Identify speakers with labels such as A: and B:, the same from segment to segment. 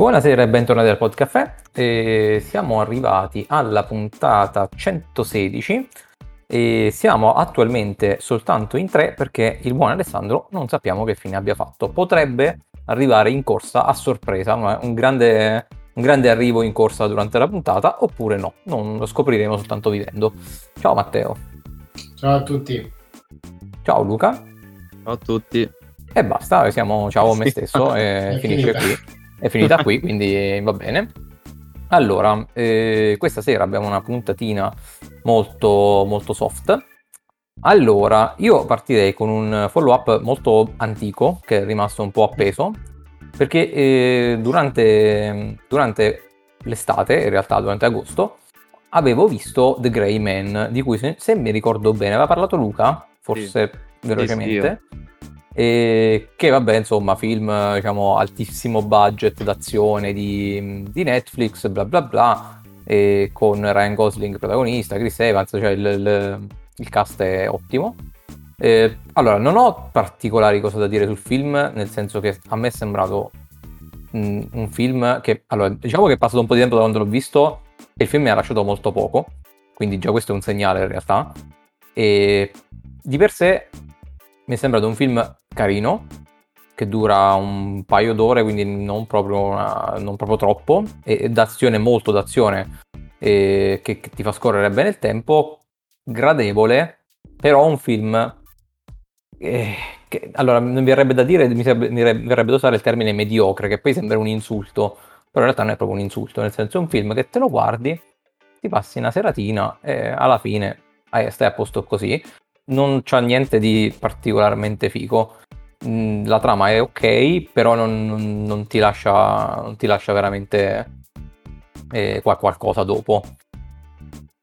A: Buonasera e bentornati al Podcaffè. E siamo arrivati alla puntata 116 e siamo attualmente soltanto in tre perché il buon Alessandro non sappiamo che fine abbia fatto. Potrebbe arrivare in corsa a sorpresa, un grande, un grande arrivo in corsa durante la puntata oppure no, non lo scopriremo soltanto vivendo. Ciao Matteo.
B: Ciao a tutti.
A: Ciao Luca.
C: Ciao a tutti.
A: E basta, siamo ciao a me stesso e finisce qui è finita qui, quindi va bene. Allora, eh, questa sera abbiamo una puntatina molto, molto soft. Allora, io partirei con un follow up molto antico che è rimasto un po' appeso perché eh, durante, durante l'estate, in realtà durante agosto, avevo visto The Grey Man, di cui se, se mi ricordo bene aveva parlato Luca, forse sì. velocemente. Sì, e che vabbè, insomma, film diciamo altissimo budget d'azione di, di Netflix, bla bla bla, con Ryan Gosling protagonista, Chris Evans, cioè il, il, il cast è ottimo. Eh, allora, non ho particolari cose da dire sul film, nel senso che a me è sembrato un, un film che, allora, diciamo che è passato un po' di tempo da quando l'ho visto e il film mi ha lasciato molto poco, quindi già questo è un segnale in realtà. E di per sé mi è sembrato un film carino, che dura un paio d'ore, quindi non proprio, una, non proprio troppo, e d'azione, molto d'azione, e che, che, ti fa scorrere bene il tempo, gradevole, però un film... Eh, che, allora, mi verrebbe da dire, mi, sarebbe, mi verrebbe da usare il termine mediocre, che poi sembra un insulto, però in realtà non è proprio un insulto, nel senso è un film che te lo guardi, ti passi una seratina e alla fine eh, stai a posto così non c'ha niente di particolarmente figo. Mm, la trama è ok, però non, non, non, ti, lascia, non ti, lascia, veramente eh, qualcosa dopo.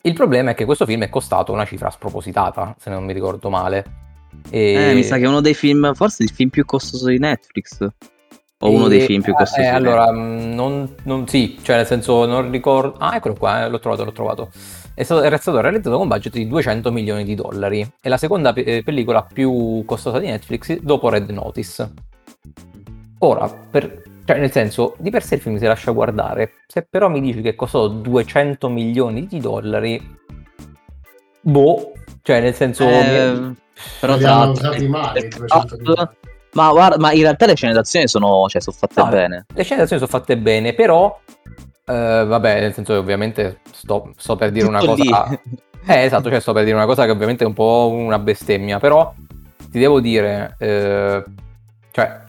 A: Il problema è che questo film è costato una cifra spropositata, se non mi ricordo male.
C: E... Eh, mi sa che è uno dei film, forse il film più costoso di Netflix. O uno dei film più costosi.
A: Eh, allora, mm, non, non, sì, cioè nel senso non ricordo... Ah, eccolo qua, eh, l'ho trovato, l'ho trovato stato, era stato realizzato con un budget di 200 milioni di dollari. È la seconda pe- eh, pellicola più costosa di Netflix dopo Red Notice. Ora, per, cioè nel senso, di per sé il film si lascia guardare, se però mi dici che costò 200 milioni di dollari, boh, cioè nel senso... Eh,
B: però li hanno usati male 200 milioni.
C: Ma, guarda, ma in realtà le scene d'azione sono, cioè, sono fatte no, bene.
A: Le scene d'azione sono fatte bene, però Uh, vabbè, nel senso che ovviamente sto, sto per dire Tutto una cosa... Eh, esatto, cioè sto per dire una cosa che ovviamente è un po' una bestemmia, però ti devo dire, eh, cioè,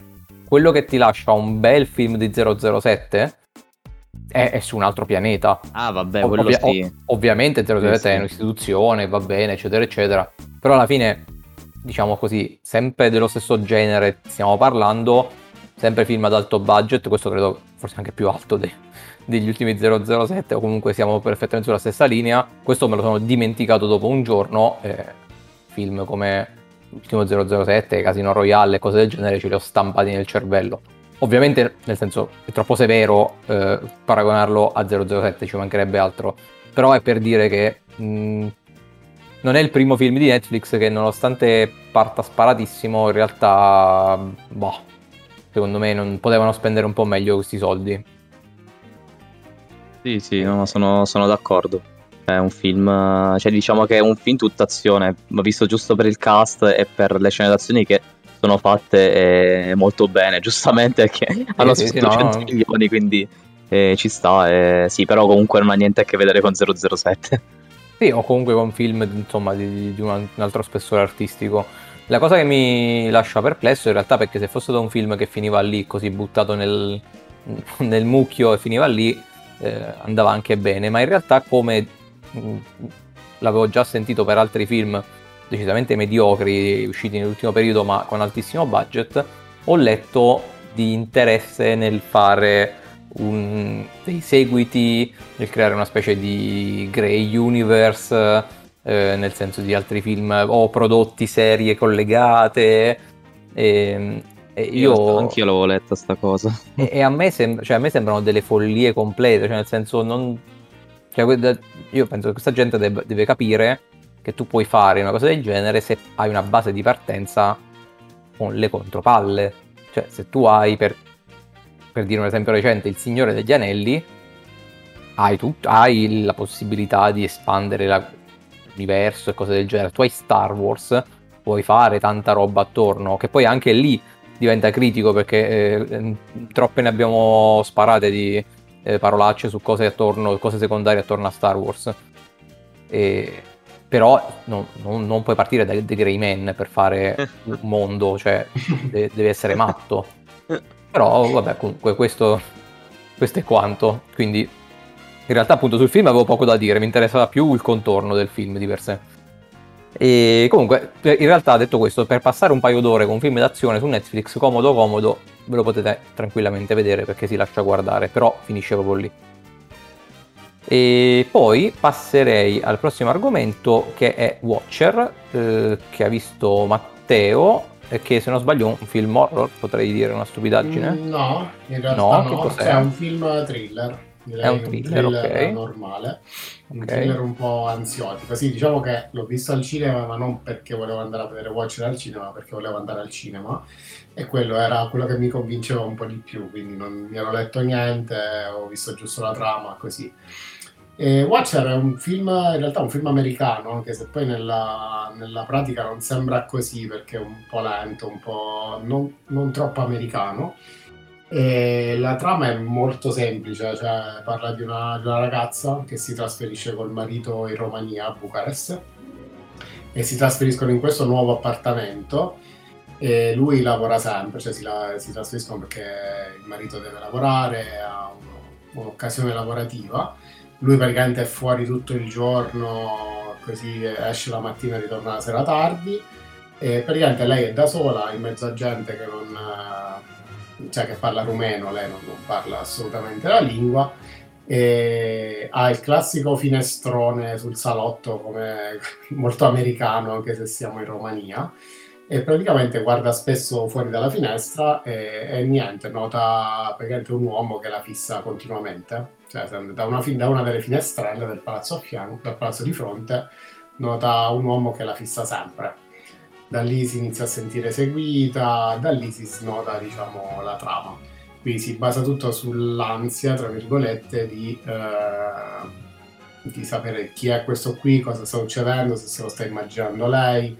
A: quello che ti lascia un bel film di 007 è, è su un altro pianeta.
C: Ah, vabbè, quello Ovvia- sì. ov-
A: ovviamente 007 sì, sì. è un'istituzione, va bene, eccetera, eccetera, però alla fine, diciamo così, sempre dello stesso genere stiamo parlando, sempre film ad alto budget, questo credo forse anche più alto dei degli ultimi 007 o comunque siamo perfettamente sulla stessa linea. Questo me lo sono dimenticato dopo un giorno. Eh, film come l'ultimo 007, Casino Royale e cose del genere ce li ho stampati nel cervello. Ovviamente, nel senso, è troppo severo eh, paragonarlo a 007, ci mancherebbe altro. Però è per dire che mh, non è il primo film di Netflix che nonostante parta sparatissimo, in realtà, boh, secondo me non potevano spendere un po' meglio questi soldi.
C: Sì, sì, no, sono, sono d'accordo. È un film, cioè diciamo che è un film tutta azione, ma visto giusto per il cast e per le scene d'azione che sono fatte eh, molto bene, giustamente perché hanno sì, speso sì, 100 no. milioni, quindi eh, ci sta. Eh, sì, però comunque non ha niente a che vedere con 007.
A: Sì, o comunque con film insomma, di, di un, un altro spessore artistico. La cosa che mi lascia perplesso in realtà perché se fosse stato un film che finiva lì, così buttato nel, nel mucchio e finiva lì, eh, andava anche bene, ma in realtà come mh, mm, l'avevo già sentito per altri film decisamente mediocri usciti nell'ultimo periodo ma con altissimo budget, ho letto di interesse nel fare un, dei seguiti, nel creare una specie di Grey Universe, eh, nel senso di altri film o prodotti serie collegate. E,
C: io, io anch'io l'avevo letta sta cosa.
A: E, e a, me sem- cioè, a, me sembrano delle follie complete, cioè nel senso non... Cioè, io penso che questa gente deb- deve capire che tu puoi fare una cosa del genere se hai una base di partenza con le contropalle. Cioè se tu hai per, per dire un esempio recente, Il Signore degli Anelli, hai, tut- hai la possibilità di espandere la- l'universo e cose del genere. Tu hai Star Wars, puoi fare tanta roba attorno, che poi anche lì diventa critico perché eh, troppe ne abbiamo sparate di eh, parolacce su cose attorno, cose secondarie attorno a Star Wars. E, però non, non, non, puoi partire da The Grey Man per fare un mondo, cioè de- deve essere matto. Però vabbè, comunque questo, questo è quanto. Quindi in realtà appunto sul film avevo poco da dire, mi interessava più il contorno del film di per sé. E comunque, in realtà, detto questo, per passare un paio d'ore con un film d'azione su Netflix, comodo comodo, ve lo potete tranquillamente vedere perché si lascia guardare, però finisce proprio lì. E poi passerei al prossimo argomento che è Watcher, eh, che ha visto Matteo, e che se non sbaglio è un film horror, potrei dire una stupidaggine.
B: Mm, no, in realtà no, no. è un film thriller
A: è un thriller, un thriller okay.
B: normale, un okay. thriller un po' ansiotico. Sì, diciamo che l'ho visto al cinema, ma non perché volevo andare a vedere Watcher al cinema, ma perché volevo andare al cinema. E quello era quello che mi convinceva un po' di più, quindi non mi ero letto niente, ho visto giusto la trama, così. E Watcher è un film, in realtà un film americano, anche se poi nella, nella pratica non sembra così, perché è un po' lento, un po' non, non troppo americano e la trama è molto semplice, cioè parla di una, di una, ragazza che si trasferisce col marito in Romania, a Bucarest, e si trasferiscono in questo nuovo appartamento e lui lavora sempre, cioè si, la, si trasferiscono perché il marito deve lavorare, ha un'occasione lavorativa, lui praticamente è fuori tutto il giorno, così esce la mattina e ritorna la sera tardi, e praticamente lei è da sola in mezzo a gente che non cioè che parla rumeno, lei non, non parla assolutamente la lingua, e ha il classico finestrone sul salotto come molto americano anche se siamo in Romania e praticamente guarda spesso fuori dalla finestra e, e niente, nota praticamente un uomo che la fissa continuamente, cioè da una, da una delle finestrelle del palazzo a fianco, del palazzo di fronte, nota un uomo che la fissa sempre da lì si inizia a sentire seguita, da lì si snota diciamo, la trama. Quindi si basa tutto sull'ansia, tra virgolette, di, eh, di, sapere chi è questo qui, cosa sta succedendo, se se lo sta immaginando lei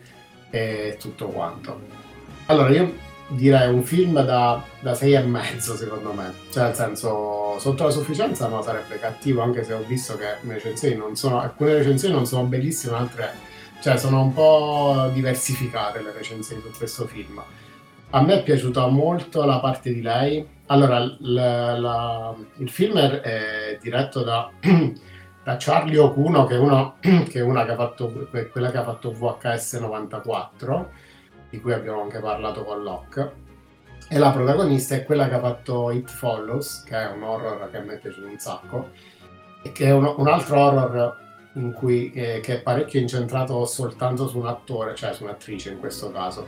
B: e tutto quanto. Allora, io direi un film da, da sei e mezzo secondo me, cioè nel senso sotto la sufficienza no sarebbe cattivo anche se ho visto che recensioni sono, alcune recensioni non sono bellissime, altre cioè, sono un po' diversificate le recensioni su questo film. A me è piaciuta molto la parte di lei. Allora, la, la, il film è, diretto da, da Charlie Okuno, che è, uno, che è una che ha fatto, quella che ha fatto VHS 94, di cui abbiamo anche parlato con Locke. E la protagonista è quella che ha fatto It Follows, che è un horror che a me è piaciuto un sacco, e che è un, un altro horror in cui, eh, che è parecchio incentrato soltanto su un attore, cioè su un'attrice in questo caso.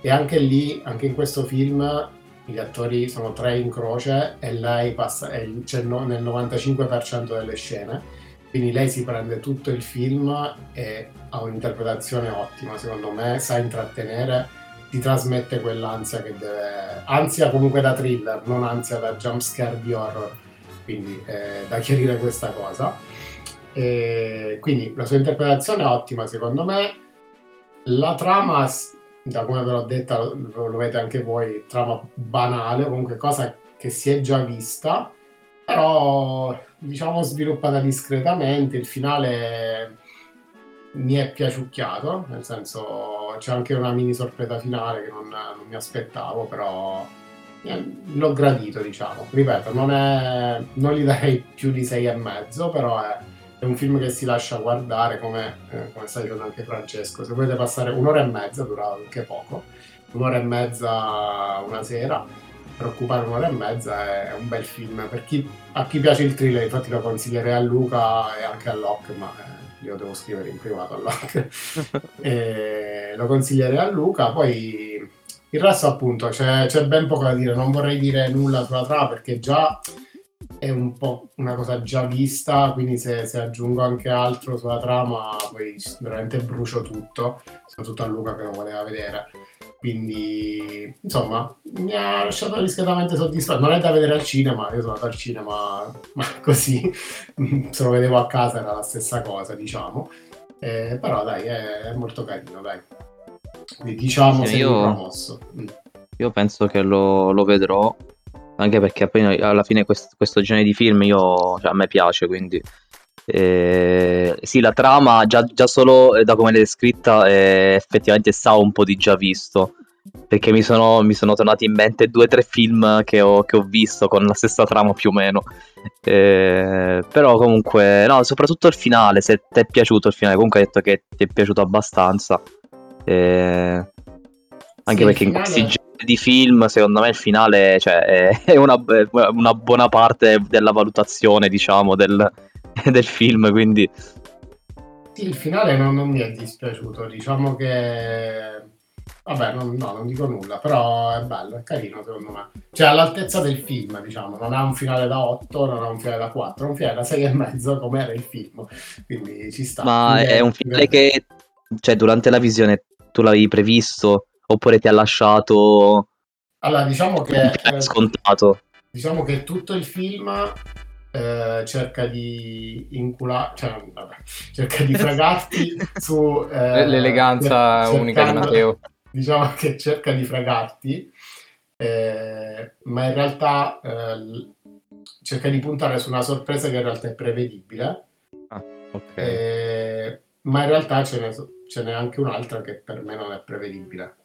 B: E anche lì, anche in questo film, gli attori sono tre in croce e lei passa è, c'è no, nel 95% delle scene. Quindi lei si prende tutto il film e ha un'interpretazione ottima, secondo me, sa intrattenere, ti trasmette quell'ansia che deve... ansia comunque da thriller, non ansia da jumpscare di horror. Quindi eh, da chiarire questa cosa. E quindi la sua interpretazione è ottima secondo me. La trama, da come ve l'ho detta, lo, lo vedete anche voi, trama banale, comunque cosa che si è già vista, però diciamo sviluppata discretamente. Il finale mi è piaciucchiato, nel senso c'è anche una mini sorpresa finale che non, non mi aspettavo, però eh, l'ho gradito, diciamo. Ripeto, non, è, non gli darei più di sei e mezzo, però è è un film che si lascia guardare come, eh, come sta dicendo anche Francesco. Se volete passare un'ora e mezza, dura anche poco, un'ora e mezza una sera, per occupare un'ora e mezza è un bel film. Per chi, a chi piace il thriller, infatti lo consiglierei a Luca e anche a Locke, ma eh, io devo scrivere in privato a Locke. lo consiglierei a Luca, poi il resto appunto c'è, c'è ben poco da dire, non vorrei dire nulla sulla trama perché già è un po' una cosa già vista, quindi se, se, aggiungo anche altro sulla trama, poi veramente brucio tutto, soprattutto a Luca che lo voleva vedere. Quindi, insomma, mi ha lasciato discretamente soddisfatto. Non è da vedere al cinema, io sono andato al cinema, ma così, se lo vedevo a casa era la stessa cosa, diciamo. Eh, però dai, è, è, molto carino, dai. Quindi, diciamo, sì, io, promosso. Mm.
C: Io penso che lo, lo vedrò anche perché poi alla fine questo, questo genere di film io, cioè, a me piace, quindi eh, sì, la trama già, già solo da come l'hai descritta eh, effettivamente sa un po' di già visto. Perché mi sono, mi sono tornati in mente due o tre film che ho, che ho, visto con la stessa trama più o meno. Eh, però comunque, no, soprattutto il finale, se ti è piaciuto il finale, comunque hai detto che ti è piaciuto abbastanza. Eh, anche sì, perché in questi generi di film, secondo me il finale cioè, è una, una, buona parte della valutazione, diciamo, del, del film, quindi...
B: Sì, il finale non, non, mi è dispiaciuto, diciamo che... Vabbè, non, no, non dico nulla, però è bello, è carino secondo me. Cioè all'altezza del film, diciamo, non ha un finale da 8, non ha un finale da 4, ha un finale da 6 e mezzo come era il film, quindi ci sta.
C: Ma quindi è un finale che, cioè, durante la visione tu l'avevi previsto? Oppure ti ha lasciato
B: allora diciamo che
C: scontato.
B: diciamo che tutto il film eh, cerca di inculare cioè vabbè, cerca di fregarti su
A: eh, l'eleganza cercando, unica di Matteo.
B: diciamo che cerca di fregarti eh, ma in realtà eh, cerca di puntare su una sorpresa che in realtà è prevedibile.
C: Ah, okay.
B: Eh, ma in realtà ce n'è, ce n'è anche un'altra che per me non è prevedibile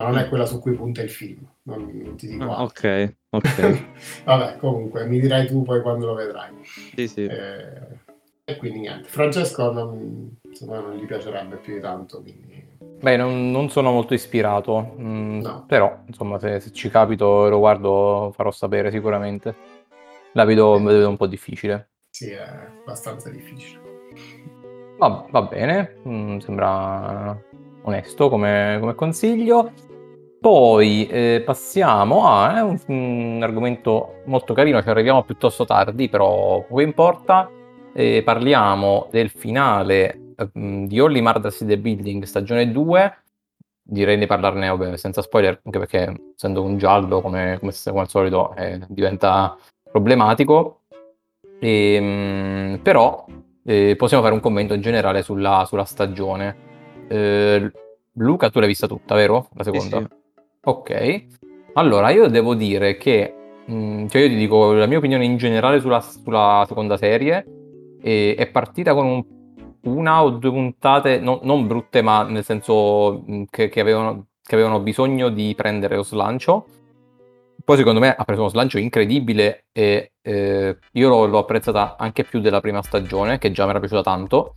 B: ma non è quella su cui punta il film. Non, non ti dico
C: ah, Ok, ok.
B: Vabbè, comunque, mi dirai tu poi quando lo vedrai.
C: Sì, sì.
B: Eh, e quindi niente. Francesco non, insomma, non gli piacerebbe più di tanto, quindi...
A: Beh, non, non sono molto ispirato, mm, no. però insomma se, se, ci capito e lo guardo farò sapere sicuramente. La vedo, eh. vedo un po' difficile.
B: Sì, è abbastanza difficile.
A: Va, va bene, mm, sembra onesto come, come consiglio. Poi eh, passiamo a eh, un, un, argomento molto carino, ci arriviamo piuttosto tardi, però poco importa. Eh, parliamo del finale eh, di Only Murders in the Building stagione 2. Direi di parlarne vabbè, senza spoiler, anche perché essendo un giallo, come, come, come al solito, eh, diventa problematico. E, ehm, mh, però eh, possiamo fare un commento in generale sulla, sulla stagione. Luca, tu l'hai vista tutta, vero? La seconda?
C: Sì, sì.
A: Ok, allora io devo dire che, mh, mm, cioè io ti dico la mia opinione in generale sulla, sulla seconda serie, e, è partita con un, una o due puntate, no, non brutte, ma nel senso mm, che, che, avevano, che, avevano, bisogno di prendere lo slancio. Poi secondo me ha preso uno slancio incredibile e eh, io l'ho, l'ho apprezzata anche più della prima stagione, che già mi era piaciuta tanto,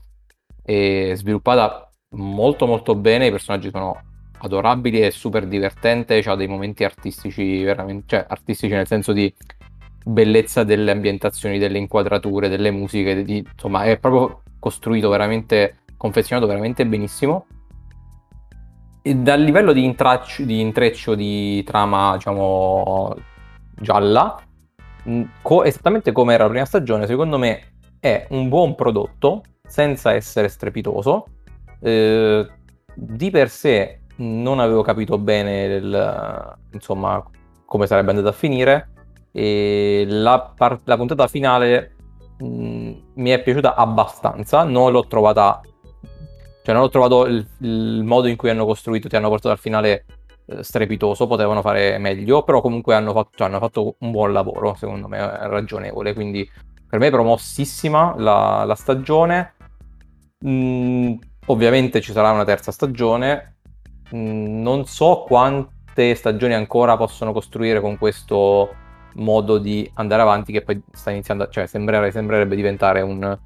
A: e sviluppata molto molto bene, i personaggi sono adorabili e super divertente, ha dei momenti artistici veramente, cioè artistici nel senso di bellezza delle ambientazioni, delle inquadrature, delle musiche, di, insomma è proprio costruito veramente, confezionato veramente benissimo. E dal livello di, intraccio, di intreccio di trama, diciamo, gialla, co- esattamente come era la prima stagione, secondo me è un buon prodotto, senza essere strepitoso. Eh, di per sé non avevo capito bene il, insomma, come sarebbe andata a finire. E la, par- la puntata finale mh, mm, mi è piaciuta abbastanza, non l'ho trovata cioè non ho trovato il, il, modo in cui hanno costruito, ti hanno portato al finale eh, strepitoso, potevano fare meglio, però comunque hanno fatto, cioè, hanno fatto un buon lavoro, secondo me, ragionevole, quindi per me è promossissima la, la stagione. Mm, ovviamente ci sarà una terza stagione, non so quante stagioni ancora possono costruire con questo modo di andare avanti che poi sta iniziando, cioè sembrerebbe, sembrerebbe diventare un,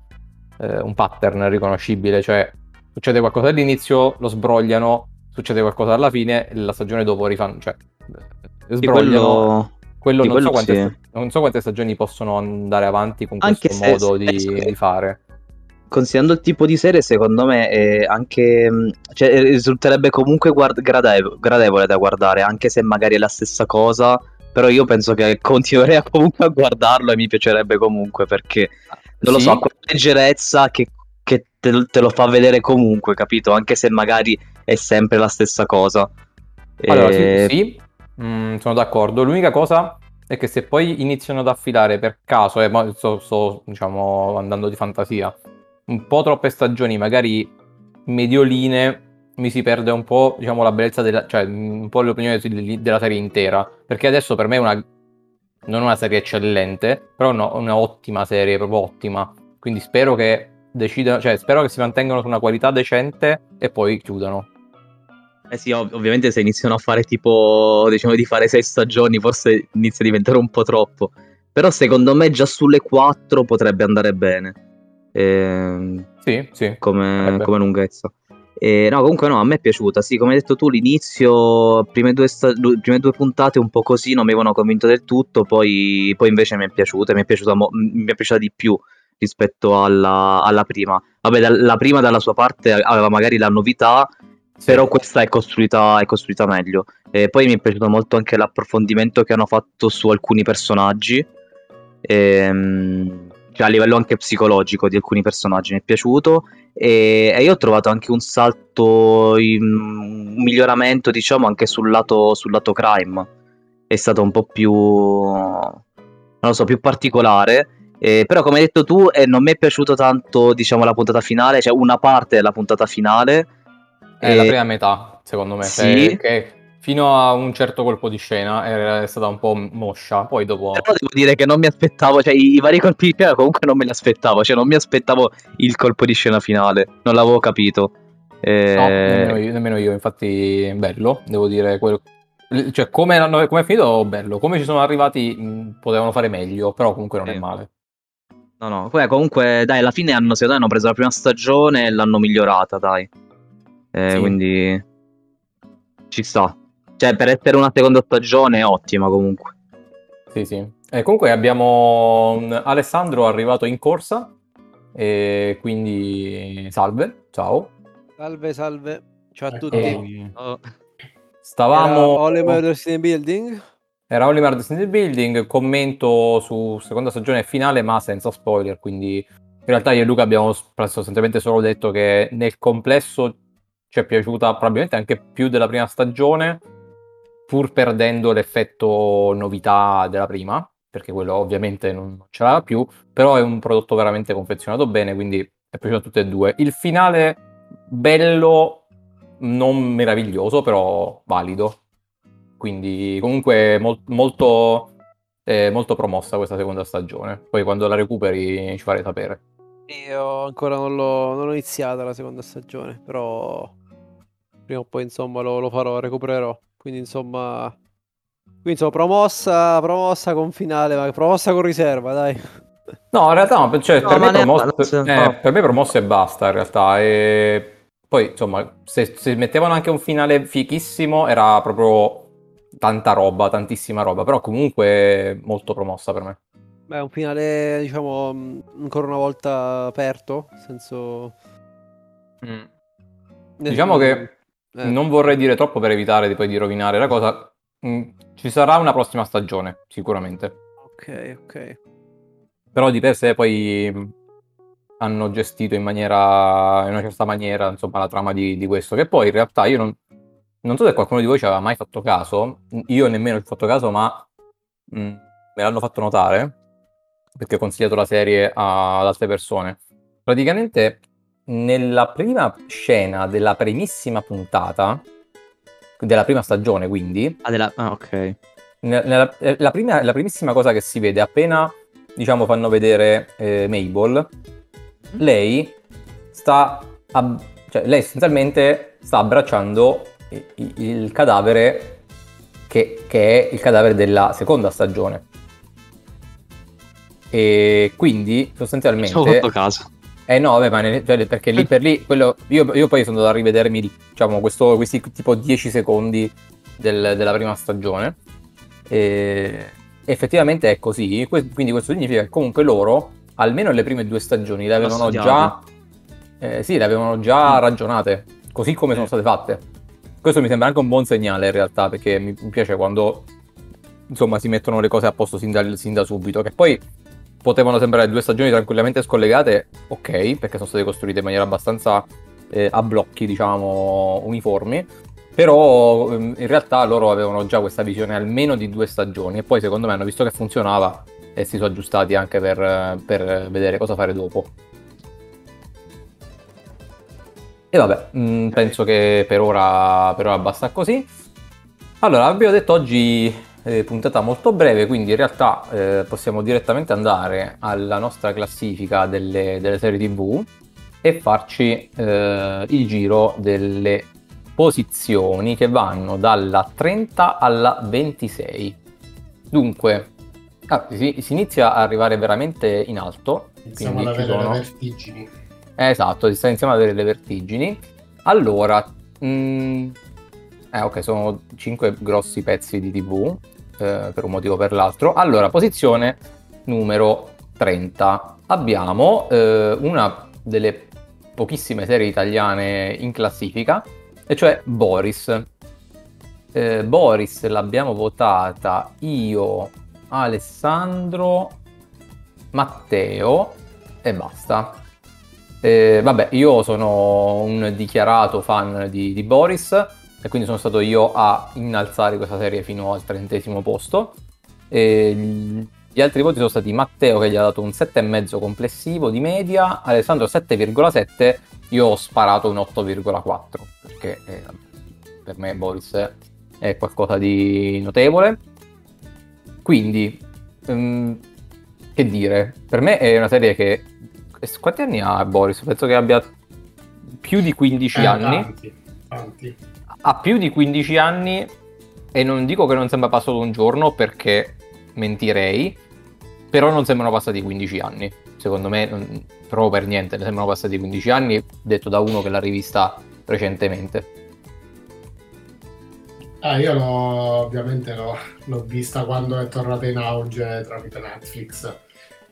A: eh, un, pattern riconoscibile, cioè succede qualcosa all'inizio, lo sbrogliano, succede qualcosa alla fine la stagione dopo rifanno, cioè sbrogliano. Quello, quello, non, so quante, sì. non, so quante, stagioni possono andare avanti con questo Anche modo di, di fare
C: considerando il tipo di serie, secondo me è anche. Mm, cioè, eh, risulterebbe comunque guard- gradevole, gradevole da guardare, anche se magari è la stessa cosa. però io penso che continuerei comunque a guardarlo e mi piacerebbe comunque perché non lo sì. so, quella leggerezza che, che te, te, lo fa vedere comunque, capito? Anche se magari è sempre la stessa cosa.
A: Allora, e... sì, sì. Mm, sono d'accordo. L'unica cosa è che se poi iniziano ad affilare per caso, eh, sto, sto diciamo andando di fantasia, un po' troppe stagioni, magari medioline, mi si perde un po' diciamo la bellezza della, cioè un po' l'opinione della serie intera. Perché adesso per me è una non una serie eccellente, però no, una ottima serie, proprio ottima. Quindi spero che decidano, cioè spero che si mantengano su una qualità decente e poi chiudano.
C: Eh sì, ov- ovviamente se iniziano a fare tipo, diciamo di fare sei stagioni, forse inizia a diventare un po' troppo. Però secondo me già sulle quattro potrebbe andare bene.
A: Eh, sì, sì.
C: Come, come lunghezza. E, no, comunque no, a me è piaciuta. Sì, come hai detto tu, l'inizio, prime due, sta- prime due puntate un po' così non mi avevano convinto del tutto, poi, poi invece mi è piaciuta, mi è piaciuta, mo- mi è piaciuta di più rispetto alla, alla prima. Vabbè, da- la prima dalla sua parte aveva magari la novità, sì. però questa è costruita, è costruita meglio. E poi mi è piaciuto molto anche l'approfondimento che hanno fatto su alcuni personaggi. Ehm cioè a livello anche psicologico di alcuni personaggi mi è piaciuto e, e io ho trovato anche un salto, in, un miglioramento diciamo anche sul lato, sul lato crime, è stato un po' più, non lo so, più particolare. Eh, però come hai detto tu eh, non mi è piaciuto tanto diciamo la puntata finale, cioè una parte della puntata finale.
A: È eh, la prima metà secondo me, sì. Cioè, fino a un certo colpo di scena è stata un po' moscia, poi dopo...
C: Però devo dire che non mi aspettavo, cioè i, i vari colpi di scena comunque non me li aspettavo, cioè non mi aspettavo il colpo di scena finale, non l'avevo capito.
A: E... No, nemmeno io, nemmeno io, infatti bello, devo dire, quello... cioè come, come è finito bello, come ci sono arrivati mh, potevano fare meglio, però comunque non sì. è male.
C: No, no, poi comunque dai, alla fine hanno, me, hanno preso la prima stagione e l'hanno migliorata, dai. Eh, sì. Quindi ci sta. Cioè, per essere una seconda stagione è ottima comunque.
A: Sì, sì. E comunque abbiamo Alessandro arrivato in corsa, e quindi salve, ciao.
D: Salve, salve. Ciao a tutti. E... Oh.
A: Stavamo... Era
D: Oliver Destiny Building?
A: Era Oliver Destiny Building, commento su seconda stagione finale ma senza spoiler, quindi in realtà io e Luca abbiamo sostanzialmente solo detto che nel complesso ci è piaciuta probabilmente anche più della prima stagione, pur perdendo l'effetto novità della prima, perché quello ovviamente non ce l'aveva più, però è un prodotto veramente confezionato bene, quindi è piaciuto a tutte e due. Il finale bello, non meraviglioso, però valido. Quindi comunque mol- molto, eh, molto promossa questa seconda stagione. Poi quando la recuperi ci farei sapere.
D: Io ancora non l'ho, non l'ho iniziata la seconda stagione, però prima o poi insomma lo, lo farò, recupererò. Quindi insomma... Quindi insomma, promossa, promossa con finale, ma promossa con riserva, dai.
A: No, in realtà no, cioè, no, per, me promosse, eh, no. per me promosse e basta in realtà. E poi insomma, se, se mettevano anche un finale fichissimo era proprio tanta roba, tantissima roba, però comunque molto promossa per me.
D: Beh, un finale, diciamo, ancora una volta aperto, nel senso...
A: Mm. Diciamo che eh. Non vorrei dire troppo per evitare di poi di rovinare la cosa. Mm, ci sarà una prossima stagione, sicuramente.
D: Ok, ok.
A: Però di per sé poi mm, hanno gestito in maniera in una certa maniera insomma la trama di, di questo che poi in realtà io non, non, so se qualcuno di voi ci aveva mai fatto caso io nemmeno ci ho fatto caso ma mh, mm, me l'hanno fatto notare perché ho consigliato la serie a, ad altre persone praticamente nella prima scena della primissima puntata, della prima stagione quindi...
C: Ah, della... ah ok.
A: Nella, eh, la, prima, la, primissima cosa che si vede appena, diciamo, fanno vedere eh, Mabel, mm. lei sta... Ab- cioè, lei essenzialmente sta abbracciando il, il cadavere che, che, è il cadavere della seconda stagione. E quindi sostanzialmente...
C: Fatto caso
A: eh no, vabbè, ma ne, cioè, perché lì per lì, quello, io, io, poi sono andato a rivedermi diciamo, questo, questi tipo 10 secondi del, della prima stagione. E effettivamente è così, quindi questo significa che comunque loro, almeno le prime due stagioni, le avevano già, eh, sì, le avevano già mm. ragionate, così come sono state fatte. Questo mi sembra anche un buon segnale in realtà, perché mi piace quando insomma si mettono le cose a posto sin da, sin da subito, che poi potevano sembrare due stagioni tranquillamente scollegate, ok, perché sono state costruite in maniera abbastanza eh, a blocchi, diciamo, uniformi, però ehm, in realtà loro avevano già questa visione almeno di due stagioni e poi secondo me hanno visto che funzionava e si sono aggiustati anche per, per vedere cosa fare dopo. E vabbè, mm, penso che per ora, per ora basta così. Allora, abbiamo detto oggi eh, puntata molto breve, quindi in realtà eh, possiamo direttamente andare alla nostra classifica delle, delle serie TV e farci eh, il giro delle posizioni che vanno dalla 30 alla 26. Dunque, ah, si, si, inizia a arrivare veramente in alto.
B: Iniziamo ad avere sono... le vertigini.
A: esatto, si sta iniziando ad avere le vertigini. Allora, mh, mm, eh, ok, sono 5 grossi pezzi di TV, eh, per un motivo o per l'altro. Allora, posizione numero 30. Abbiamo eh, una delle pochissime serie italiane in classifica, e cioè Boris. Eh, Boris l'abbiamo votata io, Alessandro, Matteo e basta. Eh, vabbè, io sono un dichiarato fan di, di, Boris e quindi sono stato io a innalzare questa serie fino al trentesimo posto. E gli altri voti sono stati Matteo che gli ha dato un 7,5 complessivo di media, Alessandro 7,7, io ho sparato un 8,4 perché eh, per me Boris è qualcosa di notevole. Quindi, um, che dire, per me è una serie che... Quanti anni ha Boris? Penso che abbia più di 15
B: eh,
A: anni.
B: Tanti, tanti.
A: Ha più di 15 anni e non dico che non sembra passato un giorno perché mentirei, però non sembrano passati 15 anni. Secondo me, non, proprio per niente, ne sembrano passati 15 anni, detto da uno che l'ha rivista recentemente.
B: Ah, io l'ho, ovviamente l'ho, l'ho, vista quando è tornata in auge tramite Netflix.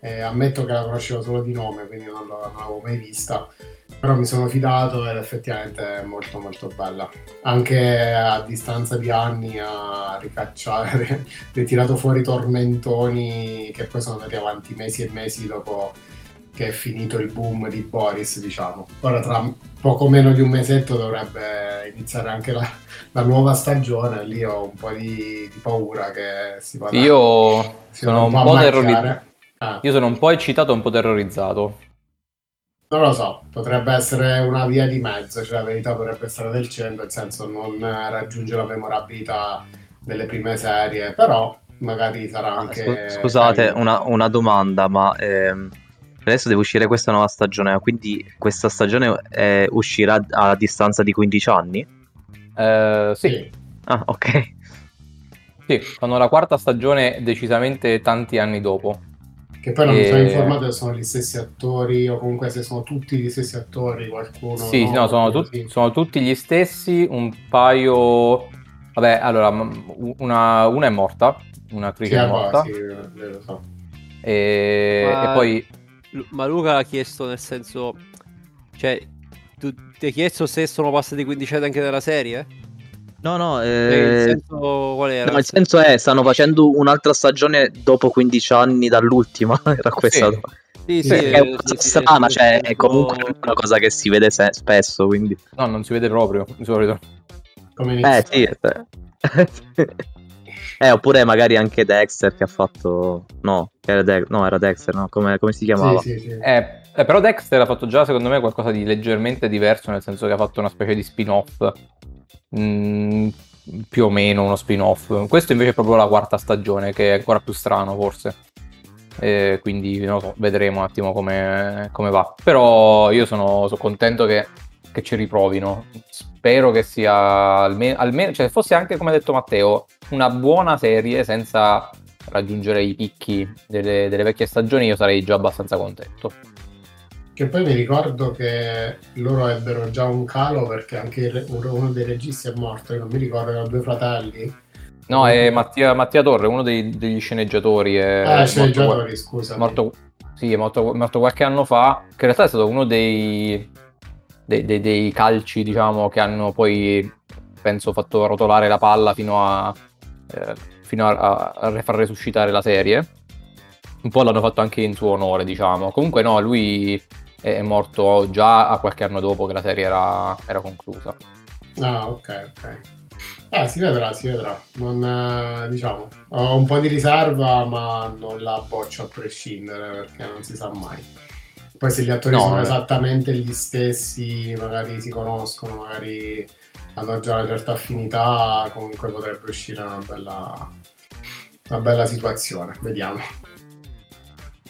B: Eh, ammetto che la conoscevo solo di nome, quindi non, non l'avevo mai vista. Però mi sono fidato ed effettivamente è molto molto bella. Anche a distanza di anni ha ricacciato ritirato fuori tormentoni che poi sono andati avanti mesi e mesi dopo che è finito il boom di Boris diciamo. Ora tra poco meno di un mesetto dovrebbe iniziare anche la, la nuova stagione. Lì ho un po' di, di paura che si vada
A: io si sono un po terrorizzato ah. io sono un po' eccitato e un po' terrorizzato
B: non lo so, potrebbe essere una via di mezzo, cioè la verità potrebbe essere del centro, nel senso non raggiunge la memorabilità delle prime serie, però magari sarà anche...
C: Scusate, una, una, domanda, ma ehm, adesso deve uscire questa nuova stagione, quindi questa stagione eh, uscirà a distanza di 15 anni?
A: Uh, sì.
C: Ah, ok.
A: Sì, fanno la quarta stagione decisamente tanti anni dopo.
B: Che poi non e... mi sono informato se sono gli stessi attori o comunque se sono tutti gli stessi attori, qualcuno...
A: Sì, no, no sono, tut- sono, tutti gli stessi, un paio... Vabbè, allora, una, una è morta, una attrice sì, è morta. Sì, lo so. E... Ma... e poi...
D: Ma Luca ha chiesto nel senso... Cioè, tu ti hai chiesto se sono passati 15 anni anche della serie?
C: No, no, eh, il senso qual era? No, il senso è, stanno facendo un'altra stagione dopo 15 anni dall'ultima, era questa. Sì. Sì, sì, è una cosa sì, strana, sì, cioè è comunque una cosa che si vede se- spesso, quindi...
A: No, non si vede proprio, di solito.
C: Come eh, sì. eh, oppure magari anche Dexter che ha fatto... No, era, De- no, era Dexter, no? Come, come si chiamava? Sì, sì, sì.
A: Eh, eh, però Dexter ha fatto già, secondo me, qualcosa di leggermente diverso, nel senso che ha fatto una specie di spin-off Mm, più o meno uno spin-off. Questo invece è proprio la quarta stagione, che è ancora più strano forse. E quindi non so, vedremo un attimo come, come va. Però io sono, sono contento che, che, ci riprovino. Spero che sia almeno, almeno, cioè fosse anche come ha detto Matteo, una buona serie senza raggiungere i picchi delle, delle vecchie stagioni, io sarei già abbastanza contento.
B: Che poi mi ricordo che loro ebbero già un calo perché anche uno dei registi è morto, non mi ricordo, erano due fratelli.
A: No, è Mattia, Mattia Torre, uno dei, degli sceneggiatori. È
B: ah, sceneggiatori, scusa.
A: Morto, sì, è morto, morto, qualche anno fa, che in realtà è stato uno dei, dei, dei, dei calci, diciamo, che hanno poi, penso, fatto rotolare la palla fino a... Eh, fino a, a far resuscitare la serie. Un po' l'hanno fatto anche in suo onore, diciamo. Comunque no, lui è morto già a qualche anno dopo che la serie era, era conclusa.
B: Ah, ok, ok. Eh, si vedrà, si vedrà. Non, eh, diciamo, ho un po' di riserva, ma non la boccio a prescindere perché non si sa mai. Poi se gli attori no, sono eh. esattamente gli stessi, magari si conoscono, magari hanno già una certa affinità, comunque potrebbe uscire una bella, una bella situazione. Vediamo.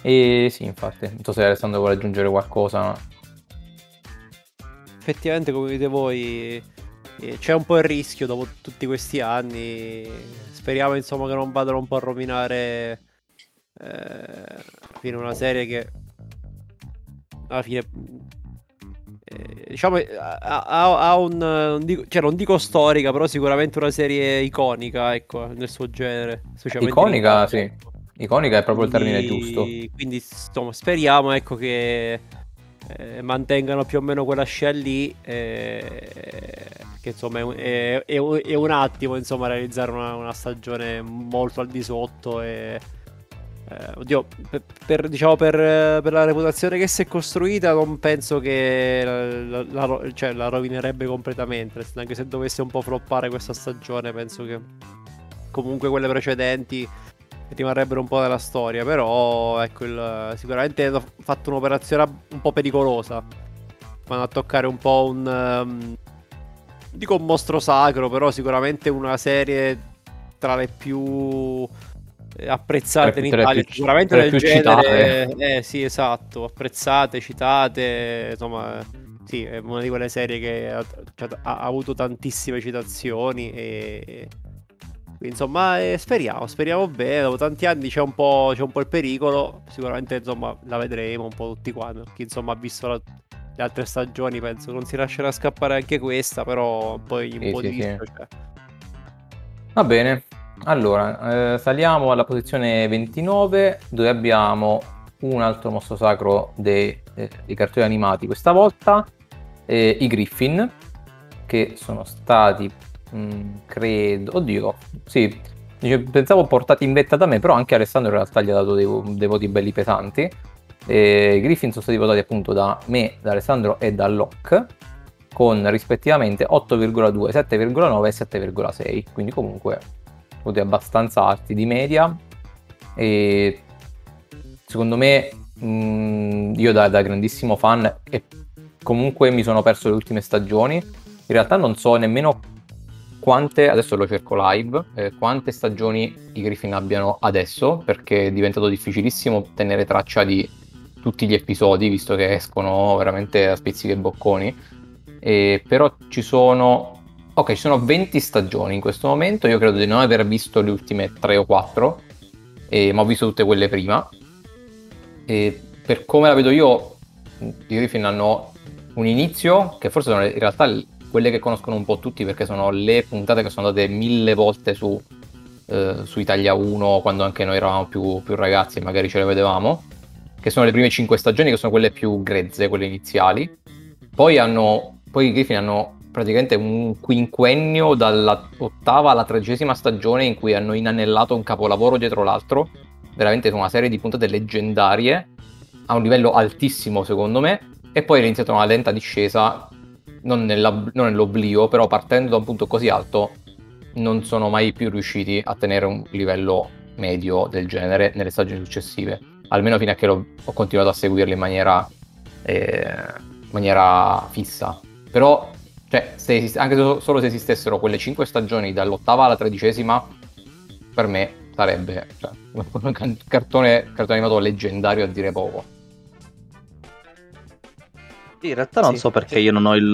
A: E sì, infatti, non so se Alessandro vuole aggiungere qualcosa.
D: Effettivamente, come dite voi, eh, c'è un po' il rischio dopo tutti questi anni. Speriamo insomma che non vadano un po' a rovinare eh, fino una serie che alla fine eh, diciamo ha, ha, ha un non dico, cioè non dico storica però sicuramente una serie iconica ecco nel suo genere
A: iconica sì iconica è proprio quindi, il termine giusto
D: quindi insomma speriamo ecco che eh, mantengano più o meno quella scia lì eh, che insomma è, è, è, un attimo insomma realizzare una, una stagione molto al di sotto e eh, oddio, per, per, diciamo per, per, la reputazione che si è costruita, non penso che la, la, la, cioè, la, rovinerebbe completamente. Anche se dovesse un po' floppare questa stagione, penso che comunque quelle precedenti rimarrebbero un po' nella storia. Però, ecco, il, sicuramente hanno fatto un'operazione un po' pericolosa. Vanno a toccare un po' un. Um, dico un mostro sacro, però sicuramente una serie tra le più eh, apprezzate in Italia, più, sicuramente del genere. Eh, sì, esatto, apprezzate, citate, insomma, sì, è una di quelle serie che ha, cioè, ha avuto tantissime citazioni e insomma eh, speriamo, speriamo bene, dopo tanti anni c'è un, po', c'è un po' il pericolo, sicuramente insomma la vedremo un po' tutti quanti, chi insomma ha visto la, le altre stagioni penso non si lascerà scappare anche questa, però poi un sì, po' sì, di sì. C'è.
A: Va bene, allora, eh, saliamo alla posizione 29 dove abbiamo un altro mostro sacro dei, eh, dei cartoni animati, questa volta eh, i Griffin, che sono stati, mm, credo, oddio, sì, pensavo portati in vetta da me, però anche Alessandro in realtà gli ha dato dei, dei voti belli pesanti. I Griffin sono stati votati appunto da me, da Alessandro e da Locke con rispettivamente 8,2, 7,9 e 7,6, quindi comunque voti abbastanza alti di media. E secondo me mh, mm, io da, da, grandissimo fan e comunque mi sono perso le ultime stagioni in realtà non so nemmeno quante adesso lo cerco live eh, quante stagioni i Griffin abbiano adesso perché è diventato difficilissimo tenere traccia di tutti gli episodi visto che escono veramente a spizzichi e bocconi e, però ci sono Ok, ci sono 20 stagioni in questo momento, io credo di non aver visto le ultime 3 o 4, eh, ma ho visto tutte quelle prima. E per come la vedo io, i Griffin hanno un inizio, che forse sono in realtà quelle che conoscono un po' tutti perché sono le puntate che sono andate mille volte su, eh, su Italia 1 quando anche noi eravamo più, più ragazzi e magari ce le vedevamo, che sono le prime 5 stagioni che sono quelle più grezze, quelle iniziali. Poi hanno, poi i Griffin hanno praticamente un quinquennio dall'ottava alla tredicesima stagione in cui hanno inanellato un capolavoro dietro l'altro, veramente una serie di puntate leggendarie, a un livello altissimo secondo me, e poi è iniziata una lenta discesa, non, non nell'oblio, però partendo da un punto così alto non sono mai più riusciti a tenere un livello medio del genere nelle stagioni successive, almeno fino a che ho continuato a seguirli in maniera, eh, maniera fissa. Però cioè, se esiste, anche solo se esistessero quelle 5 stagioni dall'ottava alla tredicesima, per me sarebbe cioè, un cartone, cartone animato leggendario a dire poco.
C: In realtà non sì, so perché sì. io non ho il,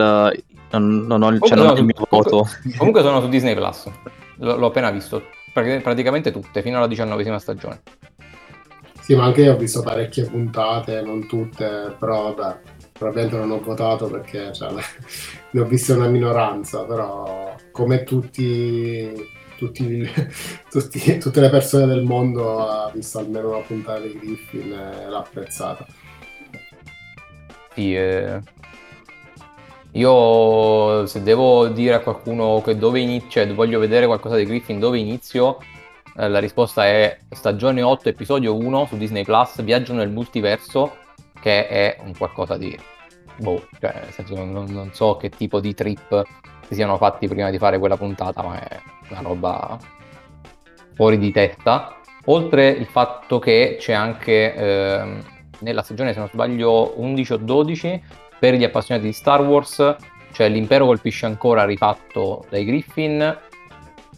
C: non, non ho il, cioè, non ho il mio voto.
A: Comunque sono su Disney Plus, L- l'ho appena visto, praticamente tutte, fino alla diciannovesima stagione.
B: Sì, ma anche io ho visto parecchie puntate, non tutte, però vabbè, probabilmente non ho votato perché cioè, ne ho viste una minoranza, però come tutti, tutti, tutti, tutte le persone del mondo ha visto almeno una puntata di Griffin e l'ha apprezzata.
A: Sì, eh... io se devo dire a qualcuno che dove inizio, cioè voglio vedere qualcosa di Griffin, dove inizio, Eh, la risposta è stagione 8, episodio 1 su Disney Plus, Viaggio nel multiverso, che è un qualcosa di... Boh, cioè, nel senso, non, non so che tipo di trip si siano fatti prima di fare quella puntata, ma è una roba fuori di testa. Oltre il fatto che c'è anche eh, nella stagione, se non sbaglio, 11 o 12, per gli appassionati di Star Wars, cioè l'impero colpisce ancora rifatto dai Griffin,